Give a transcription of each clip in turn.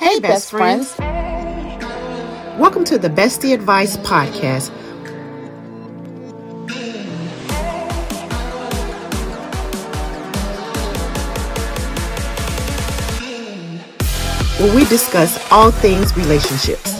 Hey, best, friends. Welcome to the Bestie Advice Podcast. Where we discuss all things relationships.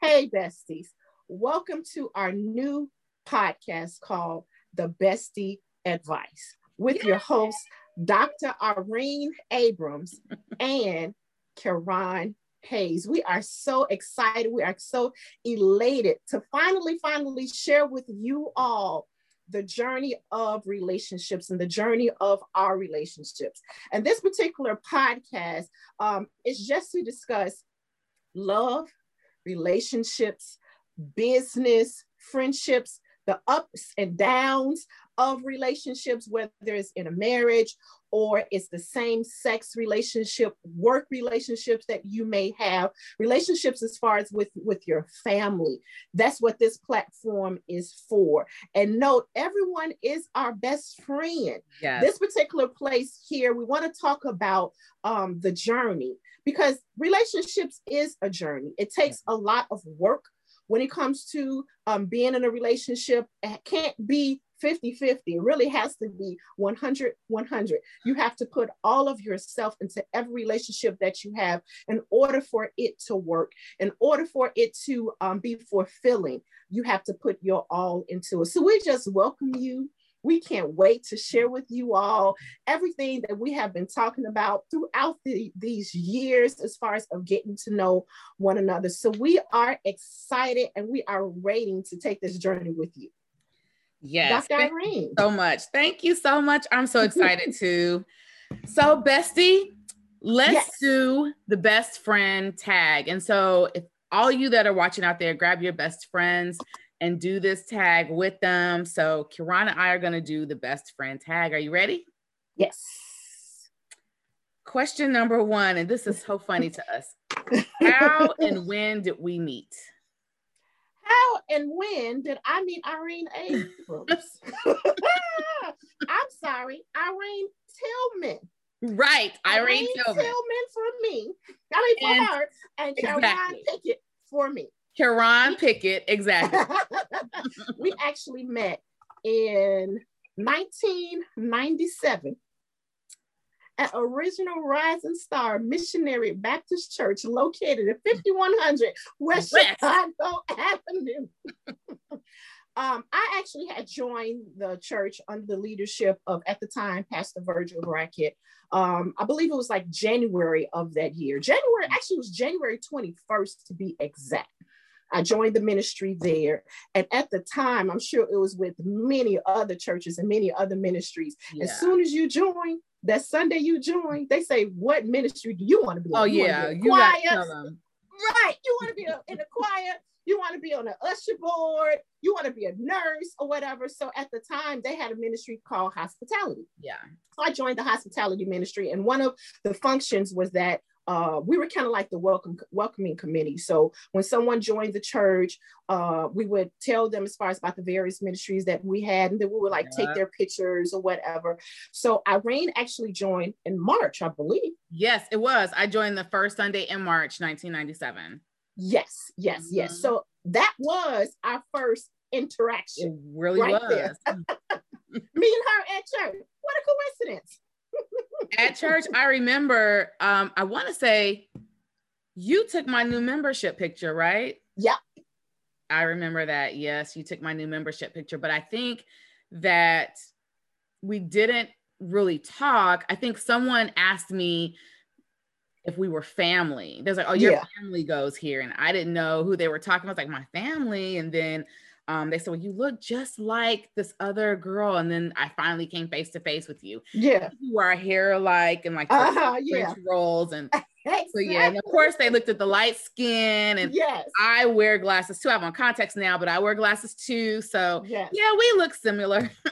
Hey, besties. Welcome to our new podcast called The Bestie Advice with yeah. your host, Dr. Irene Abrams and Karron Hayes. We are so excited. We are so elated to finally, finally share with you all the journey of relationships and the journey of our relationships. And this particular podcast um, is just to discuss love, relationships, business, friendships, the ups and downs of relationships, whether it's in a marriage or it's the same sex relationship, work relationships that you may have, relationships as far as with, with your family. That's what this platform is for. And note, everyone is our best friend. Yes. This particular place here, we want to talk about um, the journey because relationships is a journey. It takes a lot of work when it comes to um, being in a relationship, it can't be 50 50. It really has to be 100 100. You have to put all of yourself into every relationship that you have in order for it to work, in order for it to um, be fulfilling. You have to put your all into it. So we just welcome you we can't wait to share with you all everything that we have been talking about throughout the, these years as far as of getting to know one another. So we are excited and we are waiting to take this journey with you. Yes. Dr. Irene. so much. Thank you so much. I'm so excited too. So, bestie, let's yes. do the best friend tag. And so, if all you that are watching out there, grab your best friends and do this tag with them. So Kirana and I are going to do the best friend tag. Are you ready? Yes. Question number one, and this is so funny to us. How and when did we meet? How and when did I meet Irene Abrams? I'm sorry, Irene Tillman. Right, Irene, Irene Tillman. Tillman for me. I mean for and, her, and Caroline exactly. Pickett for me. Karron Pickett, exactly. we actually met in 1997 at Original Rising Star Missionary Baptist Church located at 5100 West, West. Chicago Avenue. um, I actually had joined the church under the leadership of, at the time, Pastor Virgil Brackett. Um, I believe it was like January of that year. January, actually, it was January 21st to be exact. I joined the ministry there. And at the time, I'm sure it was with many other churches and many other ministries. Yeah. As soon as you join, that Sunday you join, they say, What ministry do you want to be? Oh, you yeah. You got to tell them. Right. You want to be in the choir. You want to be on the usher board. You want to be a nurse or whatever. So at the time, they had a ministry called hospitality. Yeah. So I joined the hospitality ministry. And one of the functions was that uh, we were kind of like the welcome welcoming committee. So when someone joined the church, uh, we would tell them as far as about the various ministries that we had, and then we would like yeah. take their pictures or whatever. So Irene actually joined in March, I believe. Yes, it was. I joined the first Sunday in March, 1997. Yes, yes, mm-hmm. yes. So that was our first interaction. It really right was. Me and her at church. What a coincidence at church, I remember, um, I want to say you took my new membership picture, right? Yep. I remember that. Yes, you took my new membership picture, but I think that we didn't really talk. I think someone asked me if we were family. There's like, oh, your yeah. family goes here. And I didn't know who they were talking about. I was like, my family. And then um, they said, Well, you look just like this other girl. And then I finally came face to face with you. Yeah. You our hair like and like uh-huh, yeah. rolls. And exactly. so, yeah. And of course, they looked at the light skin. And yes. I wear glasses too. I have on contacts now, but I wear glasses too. So, yes. yeah, we look similar.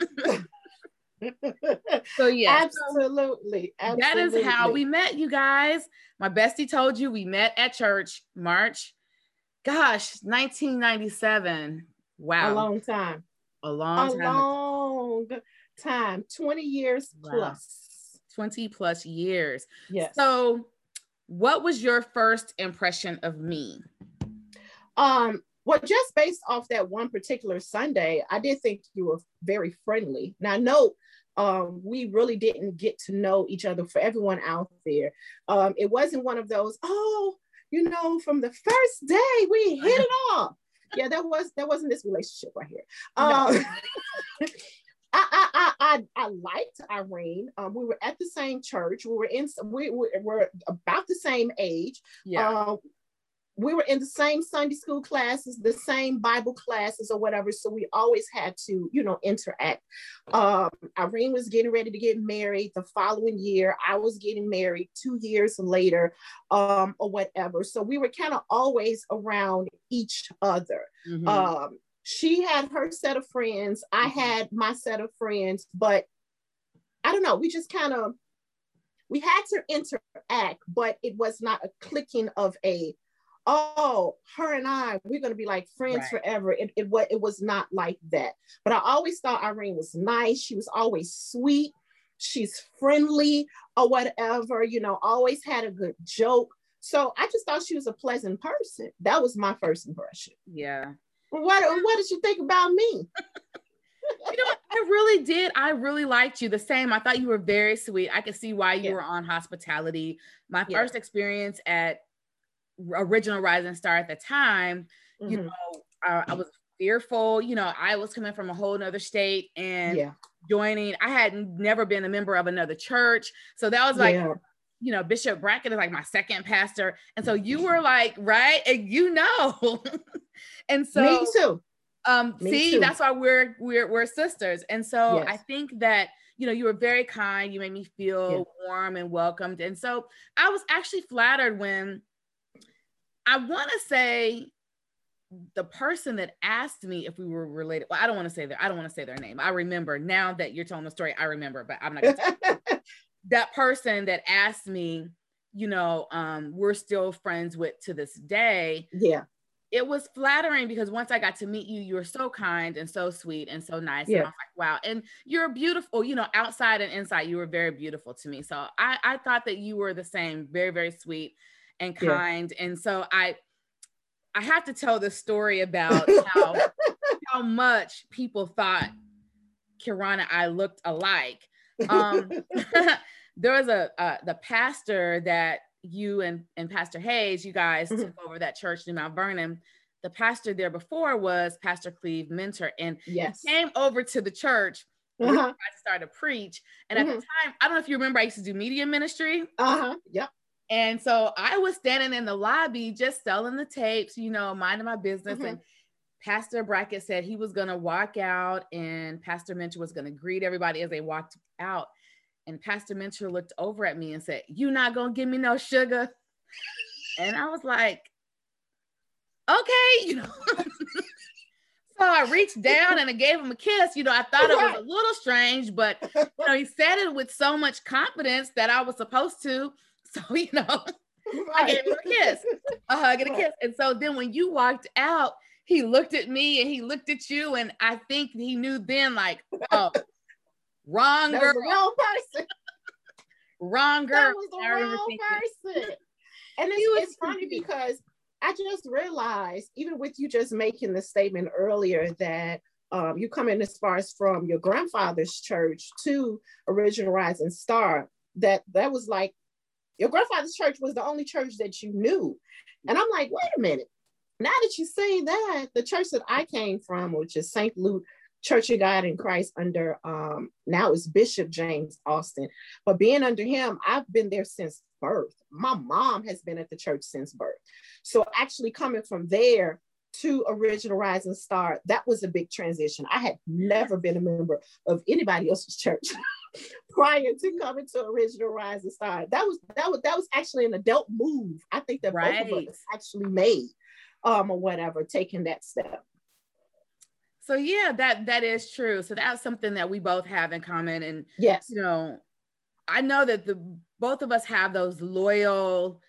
so, yeah. Absolutely. Absolutely. That is how we met, you guys. My bestie told you we met at church, March. Gosh, 1997 Wow. A long time. A long a time. long time, 20 years Wow. plus. 20 plus years. Yes. So, what was your first impression of me? Um, well, just based off that one particular Sunday, I did think you were very friendly. Now, no, um, we really didn't get to know each other for everyone out there. Um, it wasn't one of those, oh, you know, from the first day we hit it off. Yeah, that was that wasn't this relationship right here. Um, I, I, I, I, I liked Irene. Um, we were at the same church. We were in. We, we were about the same age. Yeah. Um, we were in the same Sunday school classes, the same Bible classes or whatever. So we always had to, you know, interact. Um, Irene was getting ready to get married the following year. I was getting married two years later, um, or whatever. So we were kind of always around each other. Mhm. Um, she had her set of friends. I Mhm. had my set of friends, but I don't know. We just kind of we had to interact, but it was not a clicking of a oh her and I we're gonna be like friends Right. forever. It it was it was not like that. But I always thought Irene was nice. She was always sweet. She's friendly or whatever. You know, always had a good joke. So I just thought she was a pleasant person. That was my first impression. yeah. What what did you think about me? You know, what? I really did. I really liked you. The same. I thought you were very sweet. I could see why you Yeah. were on hospitality. My Yeah. first experience at Original Rising Star at the time, you Mhm. know, uh, I was fearful. You know, I was coming from a whole nother state and yeah, joining. I had never been a member of another church. So that was like, yeah, you know, Bishop Brackett is like my second pastor. And so you were like, right? And you know. and so me too. um Me see too. that's why we're we're we're sisters and so Yes. i think that you know you were very kind you made me feel Yeah. warm and welcomed and so i was actually flattered when i want to say the person that asked me if we were related well i don't want to say their i don't want to say their name i remember now that you're telling the story i remember but i'm not gonna tell that person that asked me you know um we're still friends with to this day yeah, it was flattering because once I got to meet you, you were so kind and so sweet and so nice. And I Yeah. was like, wow. And you're beautiful, you know, outside and inside, you were very beautiful to me. So I, I thought that you were the same, very, very sweet and Yeah. kind. And so I I have to tell the story about how how much people thought Kirana and I looked alike. Um there was a uh, the pastor that you and, and Pastor Hayes, you guys Mhm. took over that church in Mount Vernon. The pastor there before was Pastor Cleve Mentor, and yes. came over to the church when Uh-huh. I started to preach. And at the time, I don't know if you remember, I used to do media ministry. Uh-huh. Yep. And so I was standing in the lobby just selling the tapes, you know, minding my business. Mhm. And Pastor Brackett said he was going to walk out and Pastor Mentor was going to greet everybody as they walked out. And Pastor Mentor looked over at me and said, You not going to give me no sugar? And I was like, Okay, you know. so I reached down and I gave him a kiss. You know, I thought it was a little strange, but you know, he said it with so much confidence that I was supposed to. So, you know, I gave him a kiss, a hug and a kiss. And so then when you walked out, he looked at me and he looked at you. And I think he knew then, like, oh, wrong girl, wrong person. wrong girl. That was the wrong person. And it's, it's funny because I just realized, even with you just making the statement earlier that um, you come in as far as from your grandfather's church to Original Rising Star, that that was like your grandfather's church was the only church that you knew. And I'm like, wait a minute. Now that you say that, the church that I came from, which is St. Luke Church of God in Christ under um, now is Bishop James Austin. But being under him, I've been there since birth. My mom has been at the church since birth. So actually coming from there to Original Rising Star, that was a big transition. I had never been a member of anybody else's church prior to coming to Original Rise Rising Star. That was that was that was actually an adult move. I think that both of us actually made um or whatever, taking that step. So yeah, that that is true. So that's something that we both have in common. And Yes. you know, I know that the both of us have those loyal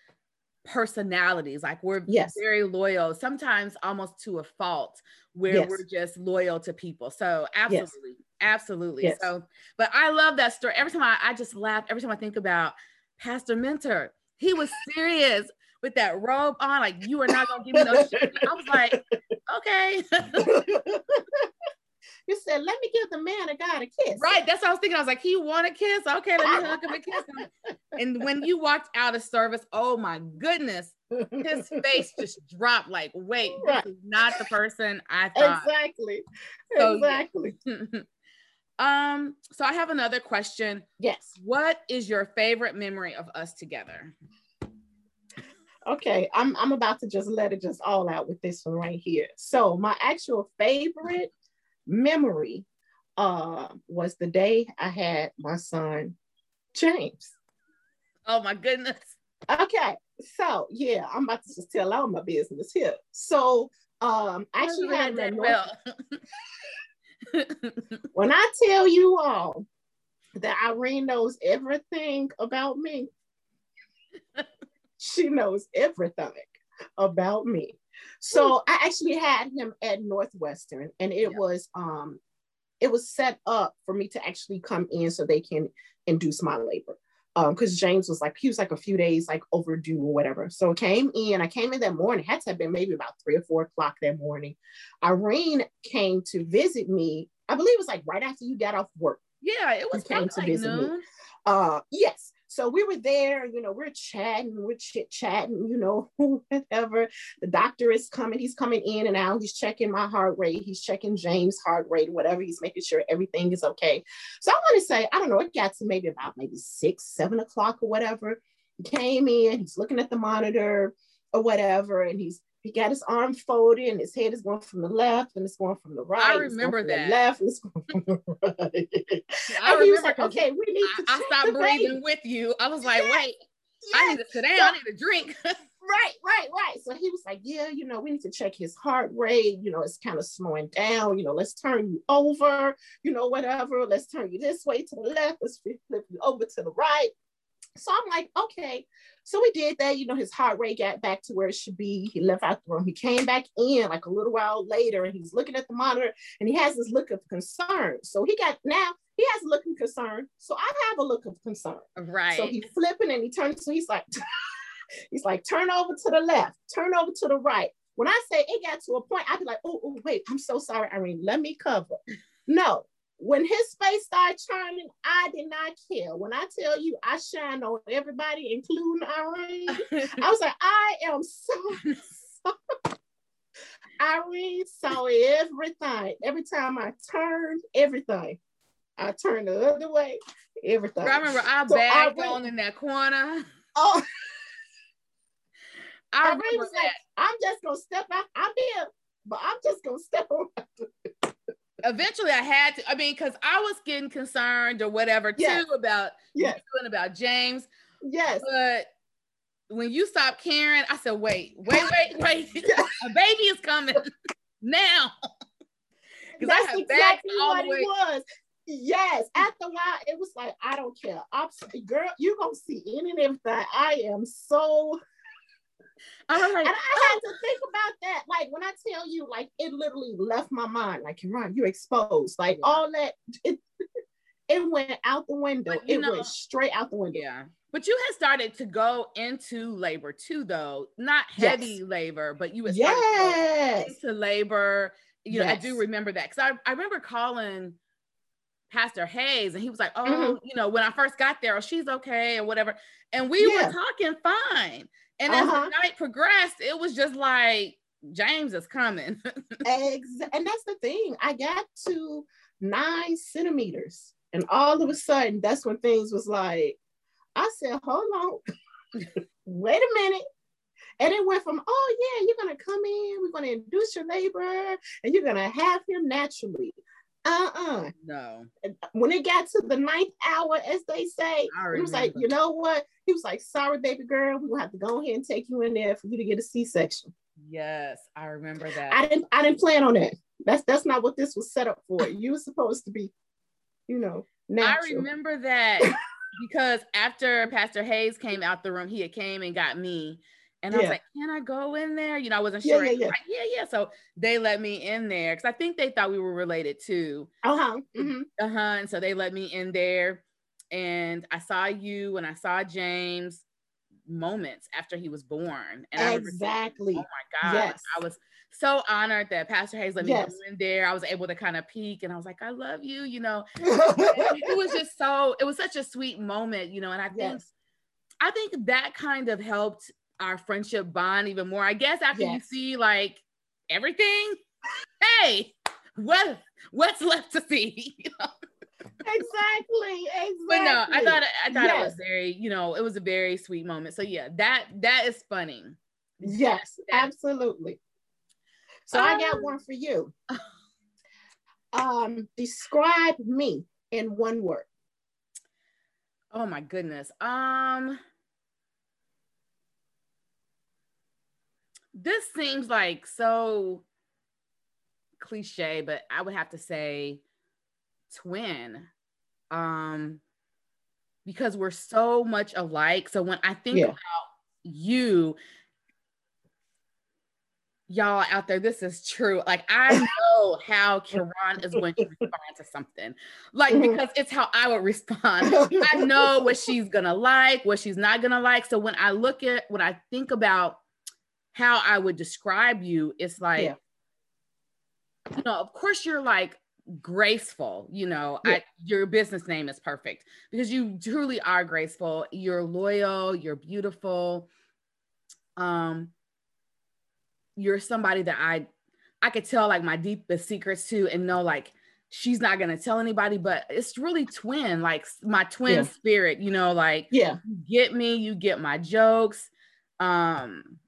personalities. Like we're Yes. very loyal, sometimes almost to a fault, where Yes. we're just loyal to people. So absolutely, absolutely. Yes. So, but I love that story. Every time I, I just laugh. Every time I think about Pastor Mentor, he was serious with that robe on. Like you are not gonna give me no shit. I was like, okay, you said, let me give the man of God a kiss. right. That's what I was thinking. I was like, he want a kiss? Okay, let me hug him and kiss him. And when you walked out of service, oh my goodness, his face just dropped. Like, wait, Right. this is not the person I thought. exactly. So, exactly. um, so I have another question. Yes. What is your favorite memory of us together? Okay. I'm I'm about to just let it just all out with this one right here. So my actual favorite memory uh was the day I had my son James. Oh my goodness. Okay, so yeah, I'm about to just tell all my business here. So um I actually had that well. when I tell you all that Irene knows everything about me, she knows everything about me. So I actually had him at Northwestern, and it Yeah. was um it was set up for me to actually come in so they can induce my labor. Um, because James was like, he was like a few days like overdue or whatever. So I came in, I came in that morning, had to have been maybe about three or four o'clock that morning. Irene came to visit me. I believe it was like right after you got off work. yeah, it was came to like visit me. noon. Uh yes. So we were there, you know, we're chatting, we're chit chatting, you know, whatever. The doctor is coming, he's coming in and out, he's checking my heart rate, he's checking James' heart rate, whatever, he's making sure everything is okay. So I want to say, I don't know, it got to maybe about maybe six, seven o'clock or whatever. He came in, he's looking at the monitor or whatever, and he's he got his arm folded and his head is going from the left and it's going from the right. going remember that. left, it's going from the right. I and he was remember like, okay, we need I, to I check stopped breathing with you. I was like, Yes, wait, I need to sit down. So- I need a drink. Right, right, right. So he was like, Yeah, you know, we need to check his heart rate. You know, it's kind of slowing down. You know, let's turn you over, you know, whatever. Let's turn you this way to the left. Let's flip you over to the right. So I'm like, Okay. So we did that. You know, his heart rate got back to where it should be. He left out the room. He came back in like a little while later and he's looking at the monitor and he has this look of concern. So he got now, he has a look of concern. So I have a look of concern. right. So he's flipping and he turns, so he's like, he's like, turn over to the left, turn over to the right. When I say it got to a point, I'd be like, oh, oh, wait, I'm so sorry, Irene. Let me cover. No. When his face started turning, I did not care. When I tell you I shine on everybody, including Irene, I was like, I am so Irene saw everything. Every time I turned, everything. I turned the other way, everything. I remember I So bagged Irene- on in that corner. Oh, I Irene remember was like, I'm just gonna step out. I'm here, but I'm just gonna step on. Eventually, I had to. I mean, because I was getting concerned or whatever too Yes. about Yes, you and about James. yes. But when you stopped caring, I said, wait, wait, wait, wait. a baby is coming now. Because I That's have exactly all the it way. was. Yes. After a while, it was like, I don't care. I'm, girl, you're gonna see any and everything. I am so I was like, and I had to think about that. Like when I tell you, like it literally left my mind. Like, Ron, you're exposed. Like all that it, it went out the window. But It know- went straight out the window. yeah. But you had started to go into labor too, though. Not Yes. heavy labor, but you had started to Yes. into labor. You know, I do remember that because I, I remember calling Pastor Hayes and he was like, Oh, Mhm. you know, when I first got there, oh, she's okay or whatever. And we Yeah. were talking fine. And as Uh-huh. the night progressed, it was just like, James is coming. And that's the thing. I got to nine centimeters, and all of a sudden, that's when things was like, I said, "Hold on, wait a minute." And it went from, "Oh yeah, you're gonna come in, we're gonna induce your labor, and you're gonna have him naturally." Uh-uh. no. When it got to the ninth hour, as they say, he was like, "You know what?" He was like, "Sorry, baby girl, we're gonna have to go ahead and take you in there for you to get a C-section." Yes, I remember that. I didn't I didn't plan on that. That's that's not what this was set up for. You were supposed to be, you know, I remember that because after Pastor Hayes came out the room, he had came and got me. And I was like, can I go in there? You know, I wasn't sure. Yeah, yeah, yeah. Like, yeah, yeah. So they let me in there because I think they thought we were related too. Uh-huh. Mm-hmm. Uh-huh. And so they let me in there. And I saw you and I saw James moments after he was born. And exactly. I was, oh my God. Yes. I was so honored that Pastor Hayes let me yes. go in there. I was able to kind of peek and I was like, I love you, you know. it was just so, it was such a sweet moment, you know, and I think yes. I think that kind of helped our friendship bond even more. I guess after yes. you see like everything, hey, what what's left to see? You know? exactly exactly but no i thought i thought yes. it was very you know it was a very sweet moment so yeah that that is funny yes absolutely so um, I got um, one for you. Um, describe me in one word. Oh my goodness. Um this seems like so cliche, but I would have to say twin. Um because we're so much alike. So when I think yeah. about you, y'all out there, this is true. Like I know how Karron is going to respond to something, like mm-hmm. because it's how I would respond. I know what she's gonna like, what she's not gonna like. So when I look at, when I think about how I would describe you, it's like, yeah. you know, of course you're like graceful you know yeah. I, your business name is perfect because you truly are graceful you're loyal you're beautiful um you're somebody that I I could tell like my deepest secrets to and know like she's not gonna tell anybody, but it's really twin, like my twin yeah. spirit, you know, like yeah, get me, you get my jokes, um,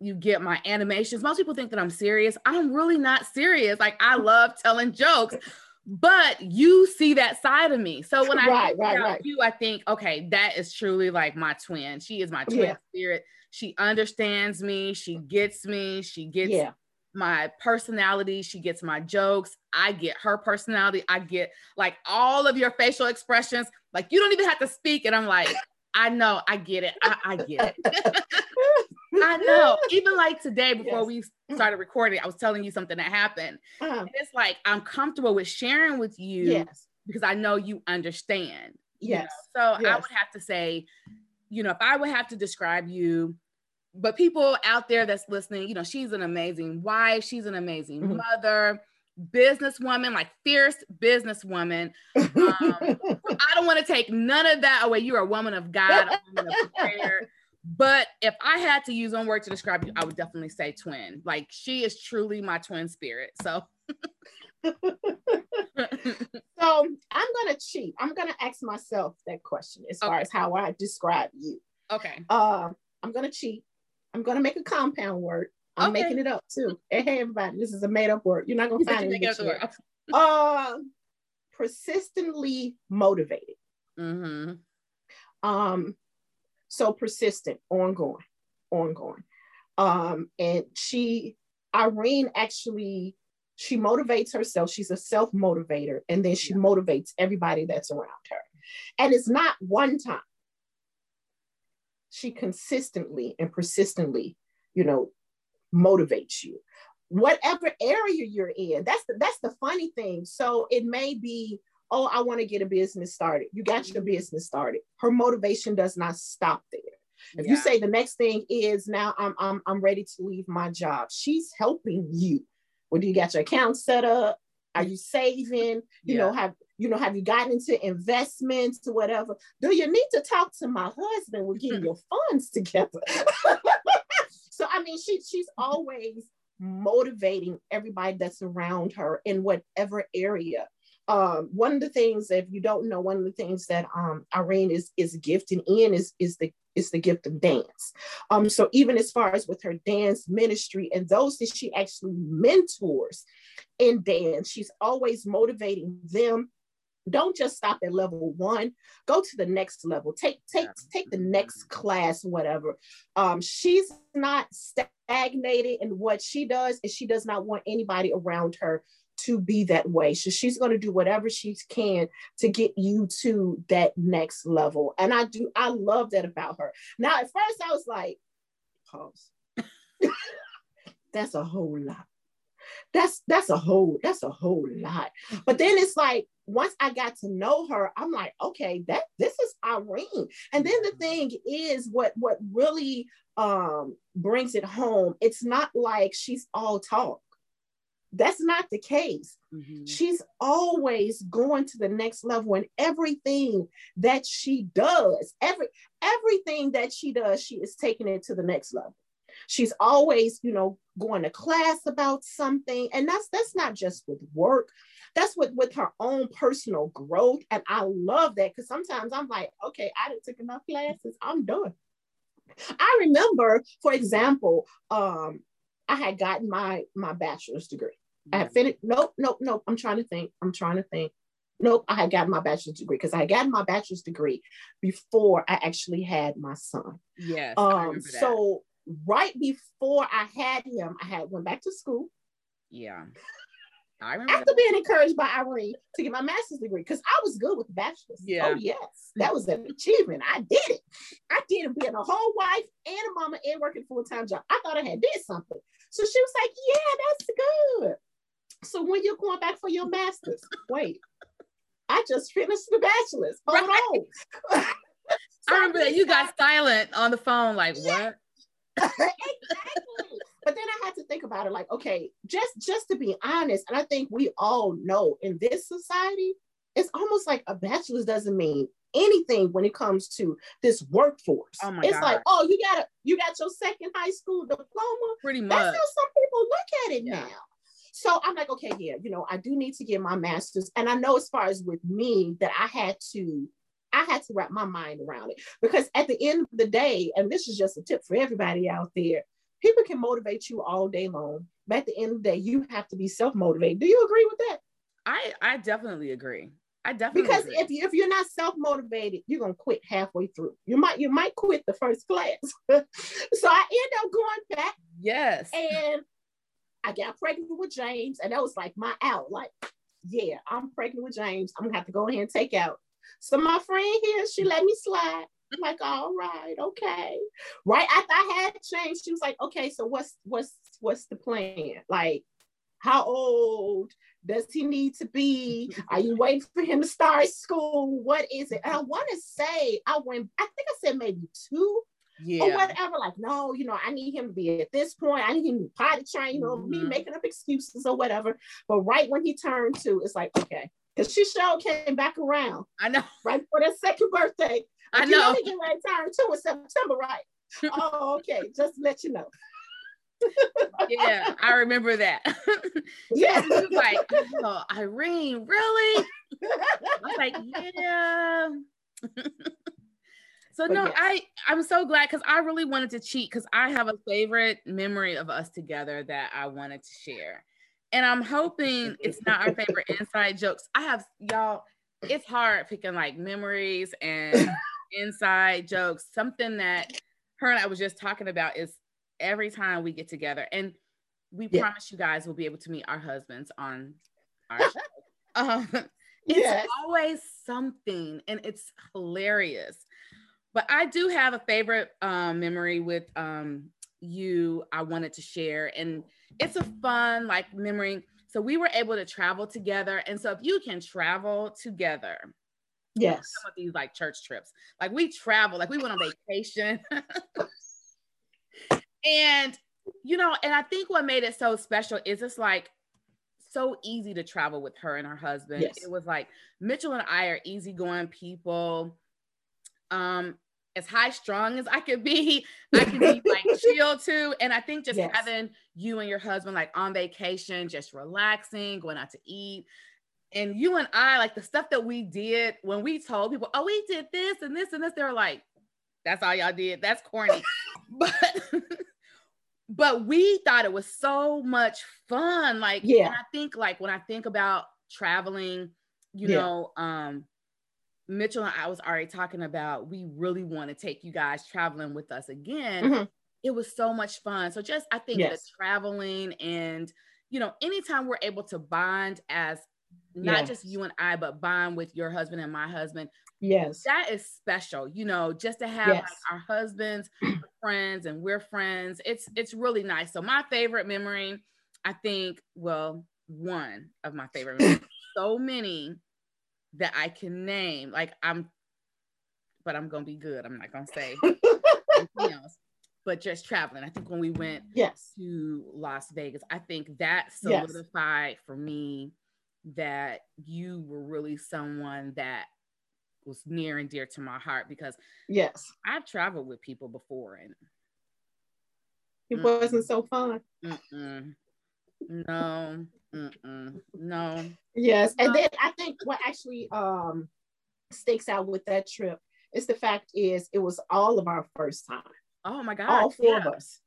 you get my animations. Most people think that I'm serious. I'm really not serious. Like I love telling jokes, but you see that side of me. So when I right, right, right. you, I think, okay, that is truly like my twin. She is my twin yeah. spirit she understands me she gets me she gets yeah. my personality she gets my jokes i get her personality i get like all of your facial expressions like you don't even have to speak and i'm like i know i get it i, I get it i know even like today before yes. we started recording i was telling you something that happened uh-huh. it's like i'm comfortable with sharing with you yes. because i know you understand yes you know? so yes. i would have to say you know if i would have to describe you but people out there that's listening, you know, she's an amazing wife, she's an amazing mm-hmm. mother, businesswoman, like fierce businesswoman. Um, I don't want to take none of that away. You're a woman of God, a woman of prayer. But if I had to use one word to describe you, I would definitely say twin. Like she is truly my twin spirit. So so I'm gonna cheat. I'm gonna ask myself that question as okay. far as how I describe you. Okay. Uh, I'm gonna cheat. I'm gonna make a compound word. I'm okay. making it up too. Hey, hey, everybody, this is a made up word. You're not gonna find it. uh, persistently motivated. Mm-hmm. Um, so persistent, ongoing, ongoing. Um, and she, Irene, actually, she motivates herself. She's a self motivator, and then she yeah. motivates everybody that's around her. And it's not one time she consistently and persistently, you know, motivates you. Whatever area you're in, that's the that's the funny thing. So it may be, oh, I want to get a business started. You got your mm-hmm. business started. Her motivation does not stop there. If yeah. you say the next thing is now I'm I'm I'm ready to leave my job, she's helping you. Whether you got your account set up, are you saving? You yeah. know, have you know, have you gotten into investments or whatever? Do you need to talk to my husband? We're getting your funds together. so I mean, she she's always motivating everybody that's around her in whatever area. Um, one of the things, that if you don't know, one of the things that um, Irene is is gifted in is is the is the gift of dance. Um, so even as far as with her dance ministry and those that she actually mentors in dance, she's always motivating them. Don't just stop at level one go to the next level. Take take take the next class whatever. Um she's not stagnated in what she does and she does not want anybody around her to be that way so she's going to do whatever she can to get you to that next level and i do i love that about her now at first i was like pause. that's a whole lot. That's that's a whole that's a whole lot. But then it's like once I got to know her, I'm like, okay, that this is Irene. And then the thing is what what really um brings it home, it's not like she's all talk. That's not the case. Mm-hmm. She's always going to the next level and everything that she does, every everything that she does, she is taking it to the next level. She's always, you know, going to class about something. And that's that's not just with work. That's with, with her own personal growth. And I love that because sometimes I'm like, okay, I didn't take enough classes. I'm done. I remember, for example, um, I had gotten my my bachelor's degree. I had finished. Nope, nope, nope. I'm trying to think. I'm trying to think. Nope, I had gotten my bachelor's degree because I had gotten my bachelor's degree before I actually had my son. Yes. Um. So right before I had him, I had went back to school. Yeah. I remember after that. being encouraged by Irene to get my master's degree because I was good with the bachelor's. Yeah. Oh yes, that was an achievement. I did it. I did it being a whole wife and a mama and working full time job. I thought I had did something. So she was like, "Yeah, that's good." So when you're going back for your master's, wait, I just finished the bachelor's. Hold right. on. so I remember that you got silent on the phone, like what? exactly. But then I had to think about it like, okay, just just to be honest, and I think we all know in this society, it's almost like a bachelor's doesn't mean anything when it comes to this workforce. Oh it's God. like, oh, you got a you got your second high school diploma. Pretty much. That's how some people look at it yeah. now. So I'm like, okay, yeah, you know, I do need to get my master's. And I know as far as with me that I had to I had to wrap my mind around it because at the end of the day, and this is just a tip for everybody out there, people can motivate you all day long, but at the end of the day, you have to be self motivated. Do you agree with that? I I definitely agree. I definitely because agree. if you, if you're not self motivated, you're gonna quit halfway through. You might you might quit the first class. so I end up going back. Yes. And I got pregnant with James, and that was like my out. Like, yeah, I'm pregnant with James. I'm gonna have to go ahead and take out so my friend here, she let me slide. I'm like, all right, okay. Right after I had changed, she was like, okay, so what's what's what's the plan? Like, how old does he need to be? Are you waiting for him to start school? What is it? And I want to say, I went, I think I said maybe two yeah. or whatever. Like, no, you know, I need him to be at this point. I need him to potty train, you know, mm-hmm. me making up excuses or whatever. But right when he turned two, it's like, okay, because she sure came back around. I know. Right for their second birthday. I know. You get ready to turn two in September, right? oh, okay. Just let you know. yeah, I remember that. yeah, like, oh, Irene, really? I was like, yeah. so no, yes. I I'm so glad because I really wanted to cheat because I have a favorite memory of us together that I wanted to share. And I'm hoping it's not our favorite inside jokes. I have y'all, it's hard picking like memories and inside jokes. Something that her and I was just talking about is every time we get together, and we yeah. promise you guys we'll be able to meet our husbands on our show. Um, it's yes. always something, and it's hilarious. But I do have a favorite um, memory with um, you. I wanted to share, and it's a fun like memory. So we were able to travel together. And so if you can travel together, yes, some of these like church trips, like we travel, like we went on vacation. and you know, and I think what made it so special is it's like so easy to travel with her and her husband. Yes. It was like Mitchell and I are easygoing people. Um, as high strung as I could be. I can be like chill too. And I think just yes. having you and your husband like on vacation, just relaxing, going out to eat. And you and I, like the stuff that we did when we told people, oh, we did this and this and this, they were like, that's all y'all did. That's corny. but but we thought it was so much fun. Like, yeah, I think like when I think about traveling, you yeah. know, um, Mitchell and I was already talking about we really want to take you guys traveling with us again. Mm-hmm. It was so much fun. So just I think yes. that traveling and you know, anytime we're able to bond as not yes. just you and I, but bond with your husband and my husband. Yes. That is special, you know, just to have yes. like our husbands friends and we're friends. It's it's really nice. So my favorite memory, I think, well, one of my favorite memories, so many that I can name. Like I'm but I'm gonna be good. I'm not gonna say anything else. But just traveling. I think when we went yes to Las Vegas, I think that solidified yes. for me that you were really someone that was near and dear to my heart because yes i've traveled with people before and it mm wasn't so fun mm-mm. no mm-mm. no yes and then i think what actually um sticks out with that trip is the fact is it was all of our first time oh my god all four yeah. of us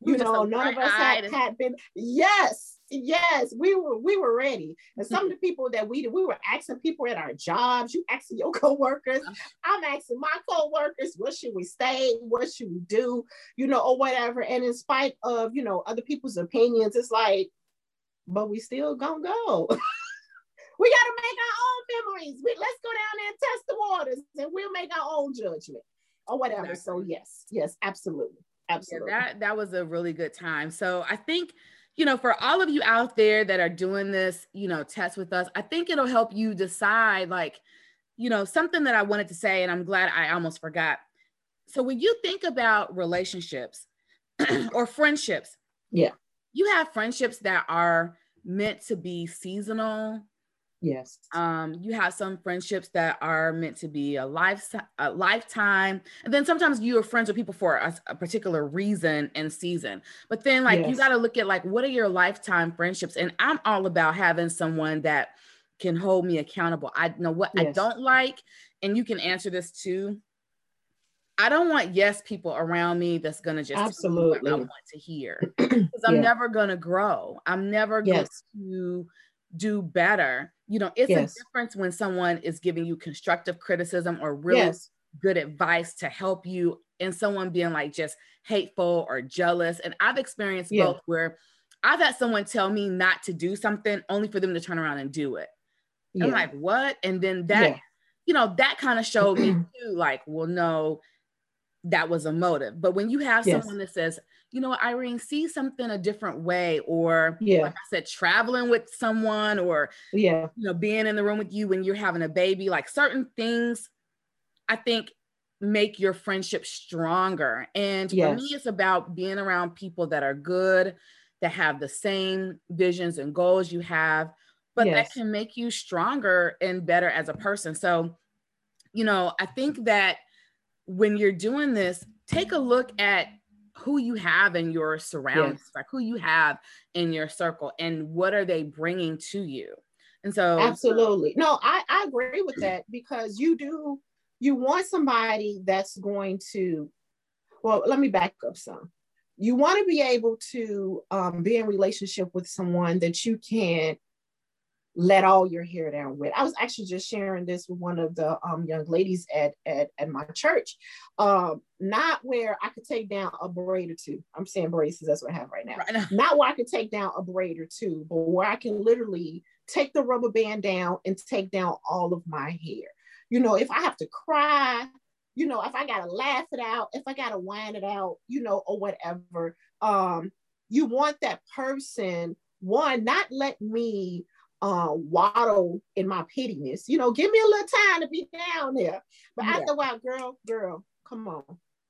you know none of us had, had been yes yes, we were we were ready. And some of the people that we we were asking people at our jobs, you asking your coworkers, I'm asking my coworkers, what should we stay? What should we do? You know, or whatever. And in spite of you know other people's opinions, it's like, but we still gonna go. we got to make our own memories. We, let's go down there and test the waters, and we'll make our own judgment or whatever. Exactly. So yes, yes, absolutely, absolutely. Yeah, that that was a really good time. So I think you know, for all of you out there that are doing this, you know, test with us, I think it'll help you decide, like, you know, something that I wanted to say, and I'm glad I almost forgot. So when you think about relationships or friendships, yeah, you have friendships that are meant to be seasonal Yes. Um, you have some friendships that are meant to be a life a lifetime, and then sometimes you are friends with people for a, a particular reason and season. But then, like, yes. you got to look at like what are your lifetime friendships, and I'm all about having someone that can hold me accountable. I know what yes. I don't like, and you can answer this too. I don't want yes people around me that's gonna just absolutely I want to hear because I'm yeah. never gonna grow. I'm never yes. going to do better. You know, it's yes. a difference when someone is giving you constructive criticism or really yes. good advice to help you and someone being like just hateful or jealous. And I've experienced yeah. both where I've had someone tell me not to do something only for them to turn around and do it. Yeah. I'm like, what? And then that, you know, that kind of showed me too, like, well, no, that was a motive. But when you have yes. someone that says, you know, Irene, see something a different way, or yeah, like I said, traveling with someone, or yeah, you know, being in the room with you when you're having a baby, like certain things, I think make your friendship stronger. And yes. for me, it's about being around people that are good, that have the same visions and goals you have, but yes. that can make you stronger and better as a person. So, you know, I think that when you're doing this, take a look at who you have in your surroundings, yes. like who you have in your circle, and what are they bringing to you. And so, absolutely, no, I, I agree with that because you do you want somebody that's going to. Well, let me back up some. You want to be able to um, be in relationship with someone that you can let all your hair down with. I was actually just sharing this with one of the um, young ladies at, at, at my church. Um, not where I could take down a braid or two. I'm saying braids that's what I have right now. Right. Not where I could take down a braid or two, but where I can literally take the rubber band down and take down all of my hair. You know, if I have to cry, you know, if I gotta laugh it out, if I gotta whine it out, you know, or whatever. Um, you want that person, one, not let me uh, waddle in my pettiness. You know, give me a little time to be down there. But yeah. after a while, girl, girl, come on,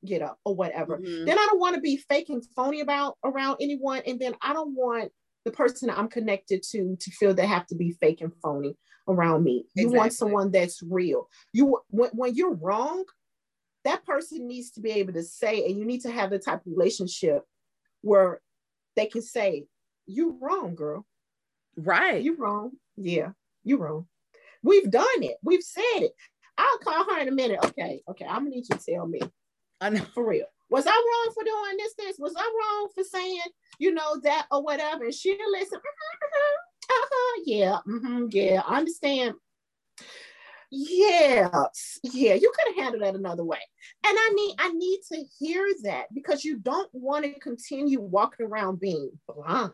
get up or whatever. Mm-hmm. Then I don't want to be fake and phony about around anyone. And then I don't want the person I'm connected to to feel they have to be fake and phony around me. You exactly. want someone that's real. You when, when you're wrong, that person needs to be able to say, and you need to have the type of relationship where they can say, You're wrong, girl. Right. You wrong. Yeah, you wrong. We've done it. We've said it. I'll call her in a minute. Okay, okay. I'm gonna need you to tell me. I know for real. Was I wrong for doing this? This was I wrong for saying, you know, that or whatever? And she'll listen. Mm-hmm, uh-huh, yeah, mm-hmm, yeah. I understand. Yeah, yeah. You could have handled that another way. And I need, I need to hear that because you don't want to continue walking around being blind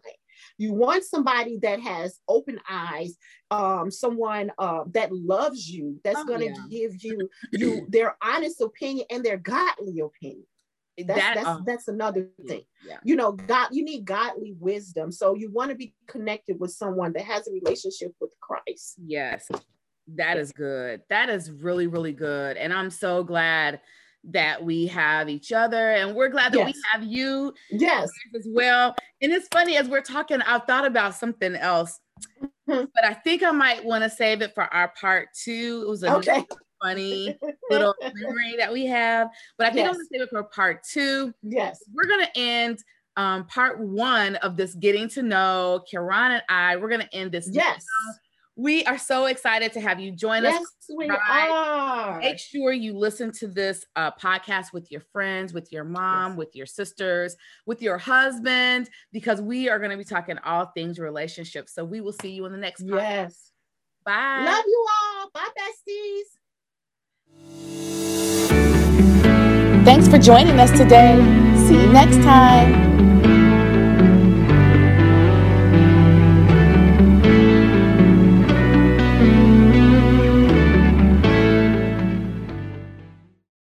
You want somebody that has open eyes, um, someone uh, that loves you, that's oh, going to yeah. give you you their honest opinion and their godly opinion. That's that, that's, uh, that's another thing. Yeah. You know, God, you need godly wisdom. So you want to be connected with someone that has a relationship with Christ. Yes, that is good. That is really, really good. And I'm so glad that we have each other and we're glad that yes. we have you yes as well and it's funny as we're talking i've thought about something else mm-hmm. but i think i might want to save it for our part two it was a okay. funny little memory that we have but i think yes. i'm to save it for part two yes we're to end um, part one of this getting to know Karron and I. We're going to end this. Yes. Now we are so excited to have you join yes, us. We are. Make sure you listen to this uh, podcast with your friends, with your mom, yes. with your sisters, with your husband, because we are going to be talking all things relationships. So we will see you in the next podcast. Yes. Bye. Love you all. Bye, besties. Thanks for joining us today. See you next time.